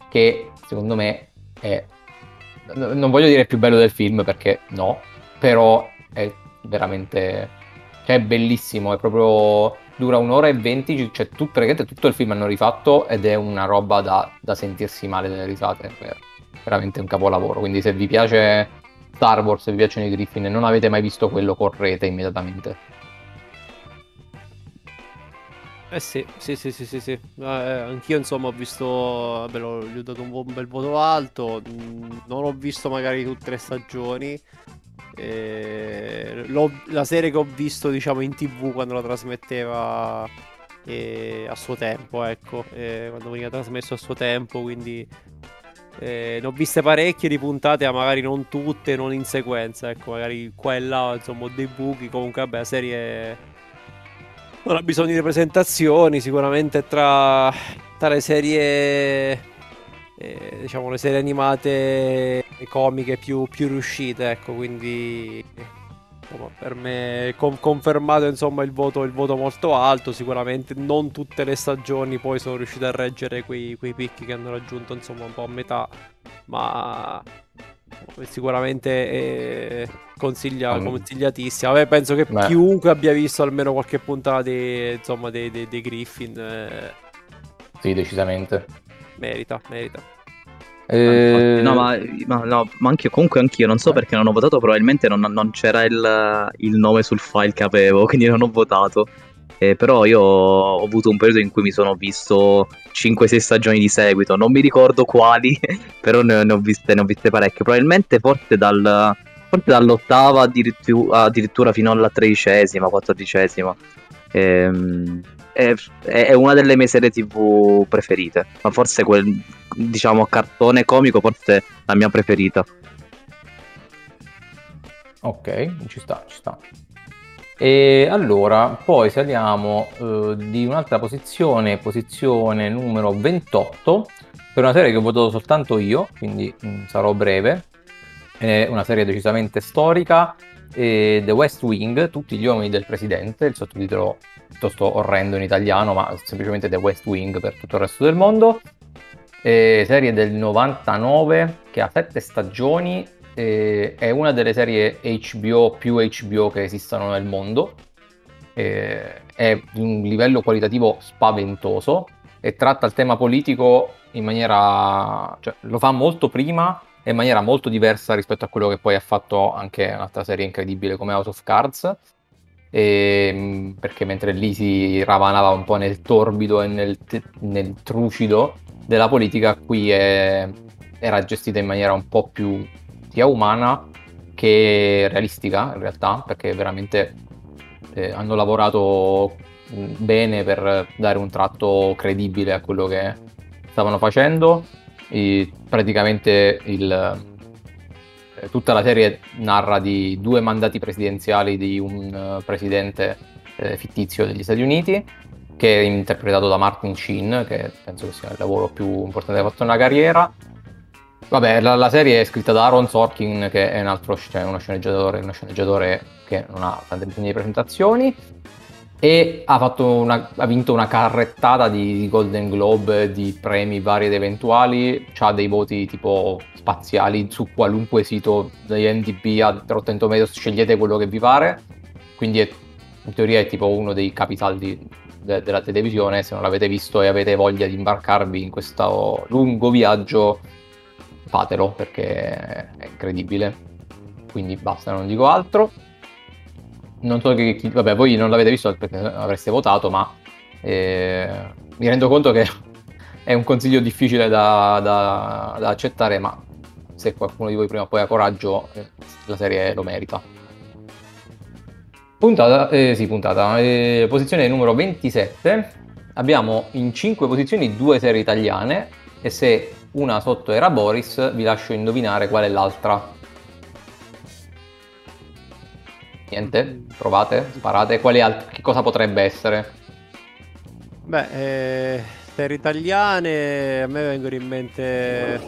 A: che secondo me è... Non voglio dire più bello del film perché no, però è veramente... Cioè è bellissimo, è proprio... Dura un'ora e venti, cioè tutto, praticamente tutto il film hanno rifatto ed è una roba da, da sentirsi male delle risate, è veramente un capolavoro. Quindi se vi piace Star Wars, se vi piacciono i Griffin e non avete mai visto quello, correte immediatamente.
D: Eh sì, sì, sì, sì, sì, sì. Eh, anch'io insomma ho visto, vabbè, l'ho, gli ho dato un, un bel voto alto, mm, non ho visto magari tutte le stagioni, eh, la serie che ho visto diciamo in tv quando la trasmetteva eh, a suo tempo, ecco, eh, quando veniva trasmesso a suo tempo, quindi eh, ne ho viste parecchie di puntate, ma magari non tutte, non in sequenza, ecco, magari qua e là, insomma, dei buchi, comunque vabbè, la serie non ha bisogno di presentazioni, sicuramente tra, tra le serie, eh, diciamo, le serie animate comiche più, più riuscite, ecco, quindi per me con, confermato insomma, il, voto, il voto molto alto, sicuramente non tutte le stagioni poi sono riuscite a reggere quei, quei picchi che hanno raggiunto insomma un po' a metà, ma sicuramente è consiglia- um, consigliatissima. Vabbè, penso che beh. chiunque abbia visto almeno qualche puntata dei, insomma, dei, dei, dei Griffin. Eh...
A: Sì, decisamente.
D: Merita, merita.
C: Eh... No, ma, ma, no, ma anche, comunque anch'io non so eh. perché non ho votato, probabilmente non, non c'era il, il, nome sul file che avevo, quindi non ho votato. Eh, però io ho avuto un periodo in cui mi sono visto 5-6 stagioni di seguito, non mi ricordo quali, però ne, ne, ho, viste, ne ho viste parecchie. Probabilmente forse, dal, forse dall'ottava addirittura, addirittura, fino alla tredicesima, quattordicesima. Ehm, è, è, una delle mie serie tv preferite, ma forse quel diciamo cartone comico, forse la mia preferita.
A: Ok, ci sta, ci sta. E allora, poi saliamo eh, di un'altra posizione, posizione numero 28, per una serie che ho votato soltanto io, quindi mh, mm, sarò breve. È una serie decisamente storica, eh, The West Wing, tutti gli uomini del presidente, il sottotitolo piuttosto orrendo in italiano, ma semplicemente The West Wing per tutto il resto del mondo. Eh, serie del 99 che ha sette stagioni eh, è una delle serie HBO più HBO che esistano nel mondo. Eh, è di un livello qualitativo spaventoso e tratta il tema politico in maniera. Cioè, lo fa molto prima e in maniera molto diversa rispetto a quello che poi ha fatto anche un'altra serie incredibile come House of Cards. E, ehm, perché mentre lì si ravanava un po' nel torbido e nel, nel trucido della politica, qui è, era gestita in maniera un po' più sia umana che realistica in realtà, perché veramente eh, hanno lavorato bene per dare un tratto credibile a quello che stavano facendo. E praticamente il, tutta la serie narra di due mandati presidenziali di un uh, presidente eh, fittizio degli Stati Uniti che è interpretato da Martin Sheen, che penso che sia il lavoro più importante che ha fatto nella carriera Vabbè, la, la, serie è scritta da Aaron Sorkin, che è un altro cioè uno sceneggiatore, uno sceneggiatore che non ha tante bisogno di presentazioni. E ha, una, ha, vinto una carrettata di Golden Globe, di premi vari ed eventuali. Ha dei voti tipo spaziali su qualunque sito degli NDB a Rotten Tomatoes, scegliete quello che vi pare. Quindi è, in teoria è tipo uno dei capisaldi de- della televisione. Se non l'avete visto e avete voglia di imbarcarvi in questo lungo viaggio fatelo perché è incredibile. Quindi basta, non dico altro. Non so che chi, vabbè, voi non l'avete visto perché avreste votato, ma eh, mi rendo conto che è un consiglio difficile da, da, da, accettare, ma se qualcuno di voi prima o poi ha coraggio, eh, la serie lo merita. Puntata, eh, sì, puntata, eh, posizione numero 27. Abbiamo in 5 posizioni due serie italiane e se una sotto era Boris, vi lascio indovinare qual è l'altra. Niente, provate, sparate, quali alt- che cosa potrebbe essere?
D: Beh, eh, per italiane a me vengono in mente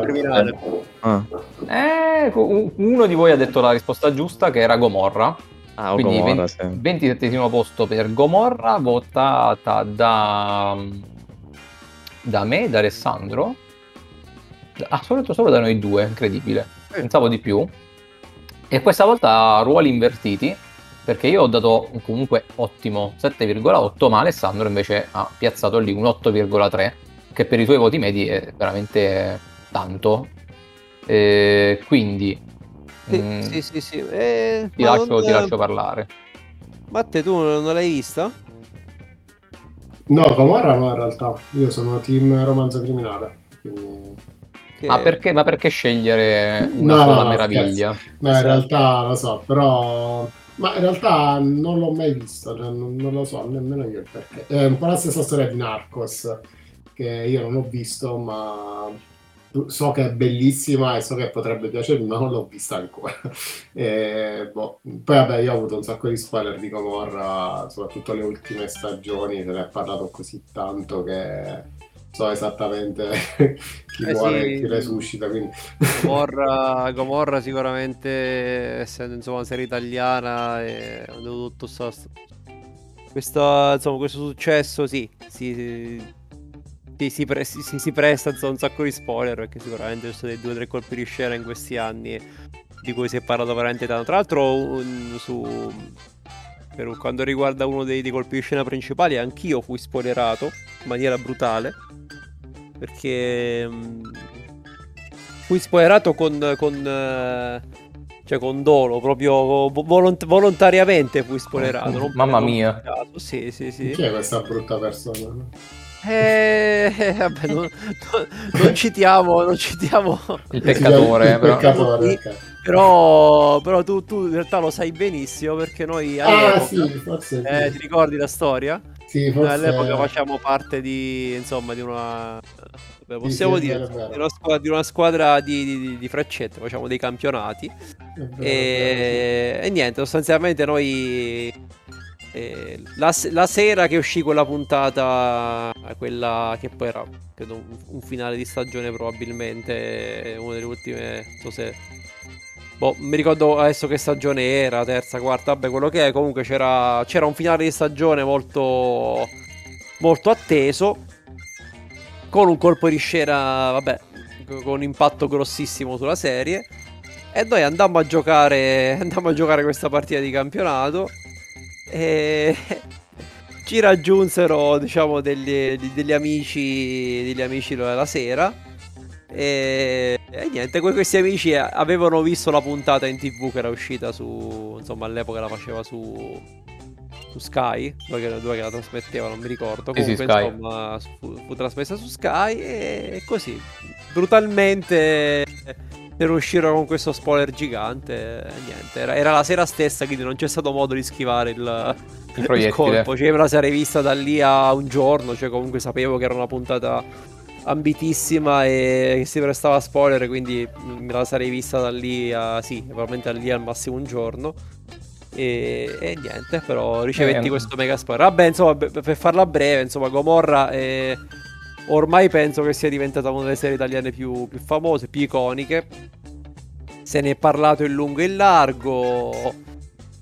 A: criminale. Ah. Eh, uno di voi ha detto la risposta giusta che era Gomorra. Ah, Quindi Gomorra, 20, sì. 27 posto per Gomorra, votata da, da me, da Alessandro. Ah, solo, solo da noi due, incredibile. Pensavo di più. E questa volta ruoli invertiti, perché io ho dato comunque ottimo 7,8, ma Alessandro invece ha piazzato lì un 8,3, che per i suoi voti medi è veramente tanto. E quindi
D: sì, mm, sì, sì, sì. Eh,
A: ti, lascio, non... ti, lascio, parlare.
D: Matte, tu non l'hai vista?
B: No, Comorra no in realtà. Io sono team romanzo criminale. Quindi...
A: Che... Ma, perché, ma, perché, scegliere una no, sola no, meraviglia?
B: Scherzo. No, in realtà lo so, però... Ma in realtà non l'ho mai visto, cioè non, non, lo so nemmeno io perché. È un po' la stessa storia di Narcos, che io non ho visto, ma so che è bellissima e so che potrebbe piacermi, ma non l'ho vista ancora. e, boh. Poi vabbè, io ho avuto un sacco di spoiler di Gomorra, soprattutto le ultime stagioni, se ne è parlato così tanto che so esattamente chi eh muore e chi resuscita. Quindi...
D: Gomorra, Gomorra sicuramente, essendo insomma una serie italiana, e tutto sto, questo, insomma, questo successo, sì, sì si, si, pre- si, si presta insomma, un sacco di spoiler perché sicuramente ci sono stati due o tre colpi di scena in questi anni di cui si è parlato veramente tanto. Tra l'altro, un, su, per quanto riguarda uno dei, dei, colpi di scena principali, anch'io fui spoilerato in maniera brutale perché mh, fui spoilerato con, con uh, cioè con dolo, proprio volont- volontariamente fui spoilerato.
A: Mamma mia.
D: Sì, sì, sì.
B: Chi è questa brutta persona?
D: Eh, eh, vabbè, non, non, citiamo, non citiamo
A: il peccatore, il
B: però. peccatore
D: però, però tu, tu, in realtà lo sai benissimo perché noi
B: ah, sì, forse
D: eh, ti ricordi la storia?
B: Sì, forse...
D: All'epoca facciamo parte di, insomma, di una Beh, possiamo sì, dire di una squadra, di, una squadra di, di, di, freccette, facciamo dei campionati. Vero, e, e, niente, sostanzialmente noi eh, la, la, sera che uscì quella puntata, quella che poi era credo, un, un, finale di stagione probabilmente, una delle ultime, non so se... Boh, mi ricordo adesso che stagione era, terza, quarta, vabbè, quello che è, comunque c'era, c'era un finale di stagione molto, molto atteso, con un colpo di scena, vabbè, con un impatto grossissimo sulla serie. E noi andammo a giocare, andammo a giocare questa partita di campionato e ci raggiunsero, diciamo, degli, degli amici, degli amici la sera. E, e, niente, questi amici avevano visto la puntata in tv che era uscita su, insomma, all'epoca la faceva su, su Sky, dove, dove la trasmetteva, non mi ricordo. Comunque, sì, sì, insomma, fu, fu, trasmessa su Sky e così, brutalmente per uscire con questo spoiler gigante. Niente, era, era, la sera stessa, quindi non c'è stato modo di schivare il, il, il colpo. Cioè, me la sarei vista da lì a un giorno. Cioè, comunque sapevo che era una puntata ambitissima e che si prestava a spoiler. Quindi me la sarei vista da lì a sì, probabilmente da lì al massimo un giorno. E, e niente, però ricevetti eh, questo mega spoiler. Vabbè, insomma, per farla breve, insomma, Gomorra è ormai penso che sia diventata una delle serie italiane più, più famose, più iconiche. Se ne è parlato in lungo e in largo.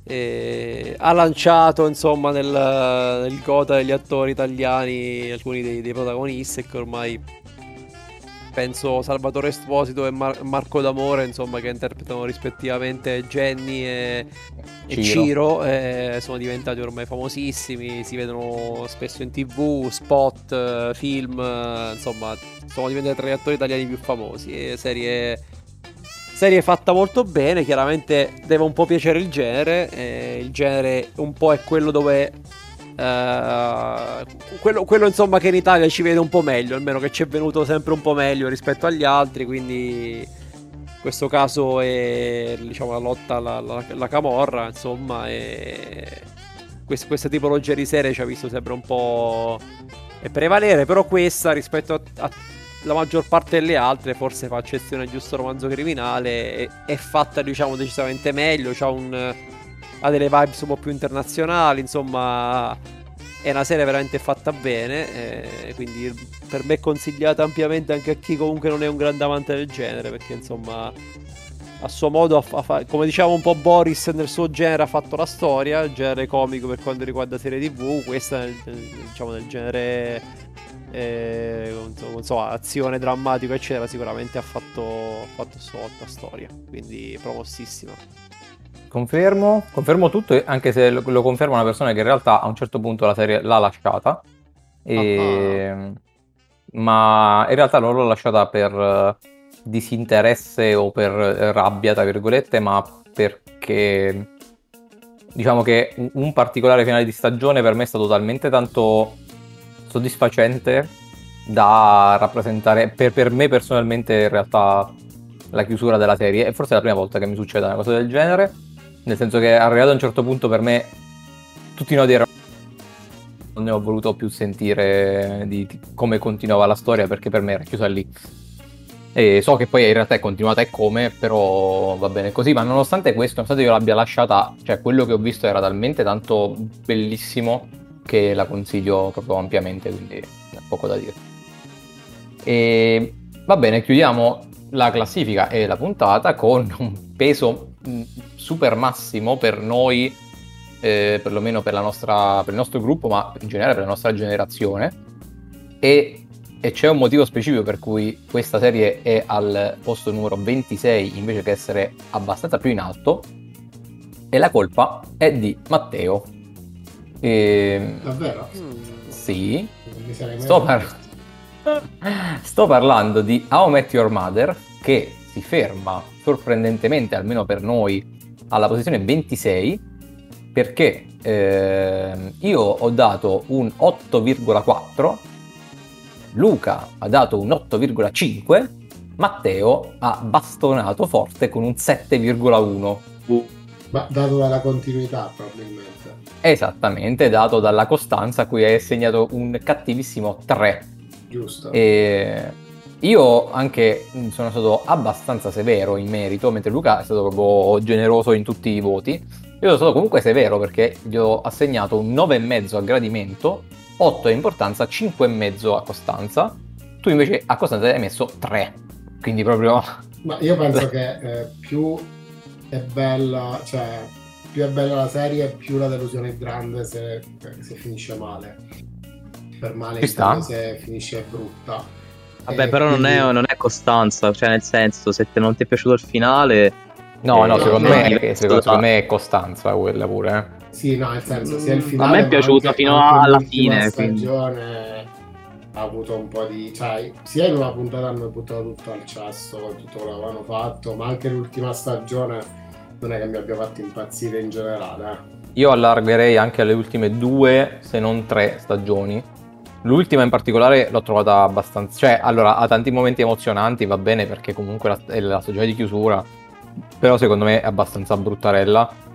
D: E ha lanciato insomma nel, nel gota degli attori italiani alcuni dei, dei protagonisti che ormai penso Salvatore Esposito e Mar- Marco D'Amore, insomma, che interpretano rispettivamente Jenny e, e Ciro, eh, sono diventati ormai famosissimi, si vedono spesso in tv, spot, film, insomma, sono diventati tra gli attori italiani più famosi. E serie, serie fatta molto bene, chiaramente deve un po' piacere il genere, eh, il genere un po' è quello dove Uh, quello, quello, insomma che in Italia ci vede un po' meglio, almeno che ci è venuto sempre un po' meglio rispetto agli altri, quindi in questo caso è diciamo, la lotta alla, alla, alla camorra, insomma, e quest, questa tipologia di serie ci ha visto sempre un po' prevalere, però questa rispetto a, a la maggior parte delle altre, forse fa eccezione giusto romanzo criminale, è, è fatta diciamo decisamente meglio, un, ha delle vibes un po' più internazionali, insomma è una serie veramente fatta bene, eh, quindi per me è consigliata ampiamente anche a chi comunque non è un grande amante del genere, perché insomma a suo modo, a fa- come diciamo un po' Boris nel suo genere ha fatto la storia, il genere comico per quanto riguarda serie tv, questa diciamo nel genere eh, insomma, azione drammatico eccetera sicuramente ha fatto, ha fatto sua storia, quindi promossissima.
A: Confermo, confermo tutto, anche se lo, lo, conferma una persona che in realtà a un certo punto la serie l'ha lasciata. E... Uh-huh. Ma in realtà non l'ho lasciata per disinteresse o per rabbia, tra virgolette, ma perché diciamo che un particolare finale di stagione per me è stato talmente tanto soddisfacente da rappresentare per, per me personalmente in realtà la chiusura della serie. E forse è la prima volta che mi succede una cosa del genere. Nel senso che arrivato a un certo punto per me tutti i nodi erano non ne ho voluto più sentire di, come continuava la storia perché per me era chiusa lì. E so che poi in realtà è continuata e come, però va bene così. Ma nonostante questo, nonostante io l'abbia lasciata, cioè quello che ho visto era talmente tanto bellissimo che la consiglio proprio ampiamente, quindi poco da dire. E va bene, chiudiamo la classifica e la puntata con un peso mm, super massimo per noi, eh, perlomeno per, nostra, per il nostro gruppo, ma in generale per la nostra generazione. E e c'è un motivo specifico per cui questa serie è al posto numero 26 invece che essere abbastanza più in alto e la colpa è di Matteo.
B: E... Ehm, Davvero?
A: Sì. Sto, par... Sto, parlando di How I Met Your Mother che si ferma sorprendentemente, almeno per noi, alla posizione 26 perché eh, io ho dato un 8,4 Luca ha dato un 8,5, Matteo ha bastonato forte con un 7,1.
B: Uh. Ma dato dalla continuità probabilmente.
A: Esattamente, dato dalla costanza a cui hai assegnato un cattivissimo 3.
B: Giusto.
A: E io anche sono stato abbastanza severo in merito, mentre Luca è stato proprio generoso in tutti i voti. Io sono stato comunque severo perché gli ho assegnato un 9,5 a gradimento 8 a importanza, 5,5 a costanza. Tu invece a costanza hai messo 3. Quindi proprio...
B: Ma io penso che eh, più è bella, cioè più è bella la serie, più la delusione è grande se, se finisce male. Per male se finisce brutta.
C: Vabbè, e però quindi... non, è, non, è, costanza, cioè nel senso, se te non ti è piaciuto il finale...
A: No, eh, no, secondo, me, è, secondo, secondo me è costanza quella pure. Eh.
B: Sì, no, nel senso, sia il finale.
C: A me è piaciuta fino alla fine.
B: stagione ha avuto un po' di. Cioè, sia in una puntata hanno buttato tutto al cesso con tutto quello che avevano fatto, ma anche l'ultima stagione non è che mi abbia fatto impazzire in generale. Eh.
A: Io allargherei anche alle ultime due, se non tre stagioni. L'ultima in particolare l'ho trovata abbastanza. Cioè, allora, ha tanti momenti emozionanti, va bene perché comunque è la stagione di chiusura. Però secondo me è abbastanza bruttarella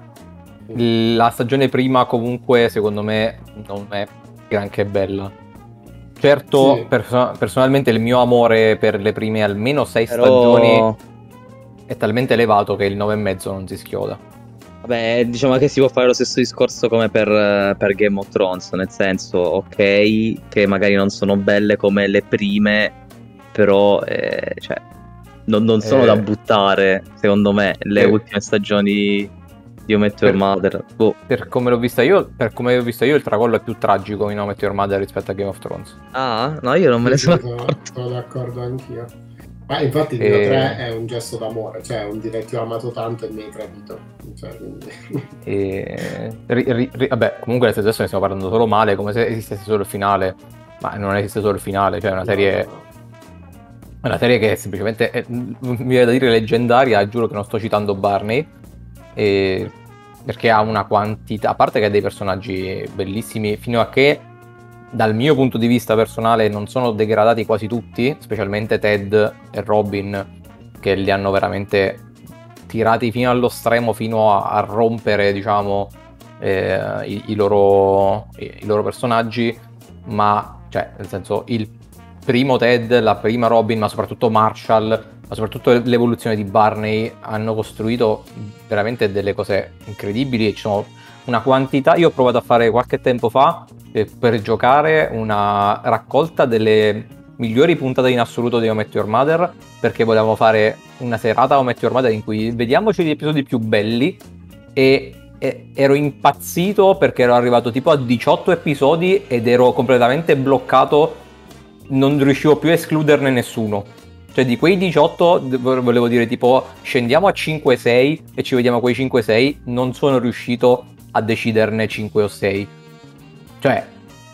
A: la stagione prima comunque secondo me non è granché bella. Certo, sì. perso- personalmente il mio amore per le prime almeno sei Però... stagioni è talmente elevato che il 9,5 non si schioda.
C: Vabbè, diciamo che si può fare lo stesso discorso come per, per, Game of Thrones, nel senso, ok, che magari non sono belle come le prime, però eh, cioè, non, non, sono eh... da buttare, secondo me, le eh... ultime stagioni io metto Your Mother.
A: Boh. Per come l'ho vista io, per come l'ho vista io, il tracollo è più tragico in Met Your Mother rispetto a Game of Thrones.
C: Ah, no, io non me ne sono
B: accorto. Sono d'accordo anch'io. Ma infatti il mio e... 3 è un gesto d'amore, cioè un diretto amato tanto e mi hai tradito. Cioè, quindi...
A: e... ri, ri, vabbè, comunque adesso ne stiamo parlando solo male, come se esistesse solo il finale. Ma non esiste solo il finale, cioè è una serie... No, no. È una serie che è semplicemente, è, mi viene da dire leggendaria, giuro che non sto citando Barney, e perché ha una quantità, a parte che ha dei personaggi bellissimi, fino a che dal mio punto di vista personale non sono degradati quasi tutti, specialmente Ted e Robin, che li hanno veramente tirati fino allo stremo, fino a, a rompere, diciamo, eh, i, i, loro, i, i, loro, personaggi, ma, cioè, nel senso, il primo Ted, la prima Robin, ma soprattutto Marshall, ma soprattutto l'evoluzione di Barney hanno costruito veramente delle cose incredibili e ci sono una quantità. Io ho provato a fare qualche tempo fa eh, per giocare una raccolta delle migliori puntate in assoluto di Omet Your Mother perché volevamo fare una serata Omet Your Mother in cui vediamoci gli episodi più belli e, e ero impazzito perché ero arrivato tipo a 18 episodi ed ero completamente bloccato non riuscivo più a escluderne nessuno. Cioè di quei 18 volevo dire tipo scendiamo a 5-6 e ci vediamo quei 5-6 non sono riuscito a deciderne 5 o 6 cioè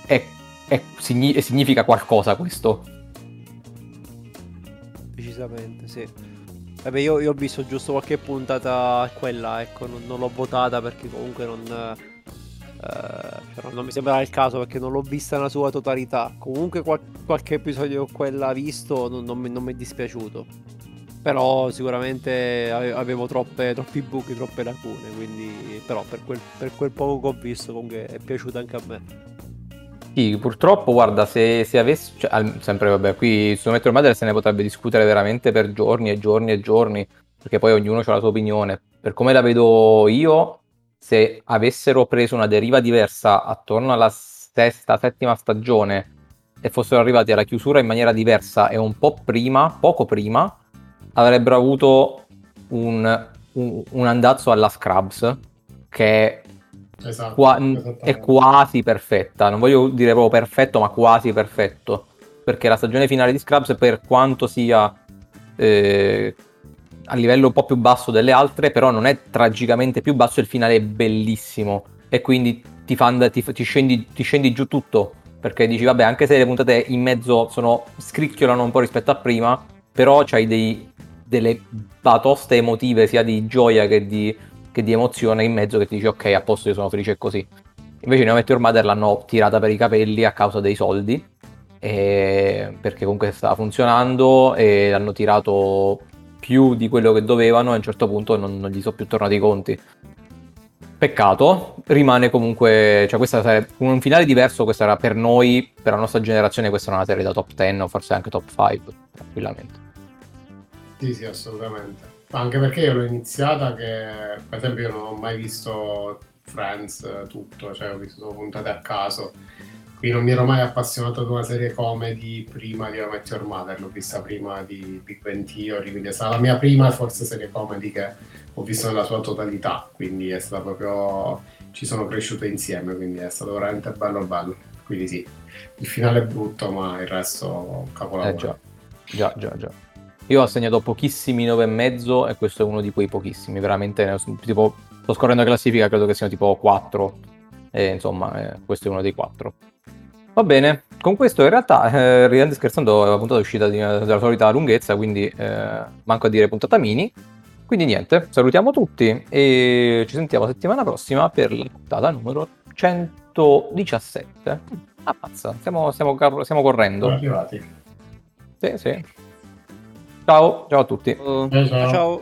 A: è, è, significa qualcosa questo
D: decisamente, sì. Vabbè, io, io, ho visto giusto qualche puntata quella, ecco, non, non l'ho votata perché comunque non, eh, non mi sembrava il caso perché non l'ho vista nella sua totalità. Comunque qual- qualche episodio quella visto non, non, mi, non mi è dispiaciuto. Però sicuramente avevo troppe, troppi buchi, troppe lacune, quindi però per quel, per quel poco che ho visto comunque è piaciuta anche a me.
A: Sì, purtroppo, guarda, se, se avessi, cioè, sempre vabbè, qui su Metro Madre se ne potrebbe discutere veramente per giorni e giorni e giorni, perché poi ognuno ha la sua opinione. Per come la vedo io, se avessero preso una deriva diversa attorno alla sesta, settima stagione e fossero arrivati alla chiusura in maniera diversa e un po' prima, poco prima, avrebbero avuto un, un, un andazzo alla Scrubs che esatto, qua- è quasi perfetta. Non voglio dire proprio perfetto, ma quasi perfetto. Perché la stagione finale di Scrubs, per quanto sia eh, a livello un po' più basso delle altre, però non è tragicamente più basso, il finale è bellissimo. E quindi ti, fan, ti, ti, scendi, ti scendi giù tutto. Perché dici, vabbè, anche se le puntate in mezzo sono scricchiolano un po' rispetto a prima, però c'hai dei, delle batoste emotive sia di gioia che di che di emozione in mezzo che ti dici ok a posto io sono felice così. Invece Neo Meteor Mother l'hanno tirata per i capelli a causa dei soldi perché comunque stava funzionando e l'hanno tirato più di quello che dovevano e a un certo punto non, non gli sono più tornati i conti. Peccato rimane comunque cioè questa sarebbe un finale diverso questa era per noi per la nostra generazione questa era una serie da top 10 o forse anche top 5 tranquillamente
B: sì sì assolutamente anche perché io l'ho iniziata che, per esempio, io non ho mai visto Friends tutto, cioè ho visto puntate a caso. Quindi non mi ero mai appassionato ad una serie comedy prima di How Met Your Mother, l'ho vista prima di Big Bang Theory, quindi è stata la mia prima forse serie comedy che ho visto nella sua totalità, quindi è stata proprio... ci sono cresciute insieme, quindi è stato veramente bello bello. Quindi sì, il finale è brutto, ma il resto capolavoro.
A: Eh già, già, già, già. Io ho assegnato pochissimi 9,5 e questo è uno di quei pochissimi, veramente, tipo, sto scorrendo la classifica, credo che siano tipo 4, e insomma, eh, questo è uno dei 4. Va bene, con questo in realtà, eh, ridendo scherzando, la puntata è uscita di, della solita lunghezza, quindi eh, manco a dire puntata mini. Quindi niente, salutiamo tutti e ci sentiamo settimana prossima per la puntata numero 117. Ammazza, stiamo, stiamo, stiamo correndo.
B: Siamo arrivati.
A: Sì, sì. Ciao, ciao a tutti.
D: ciao. ciao.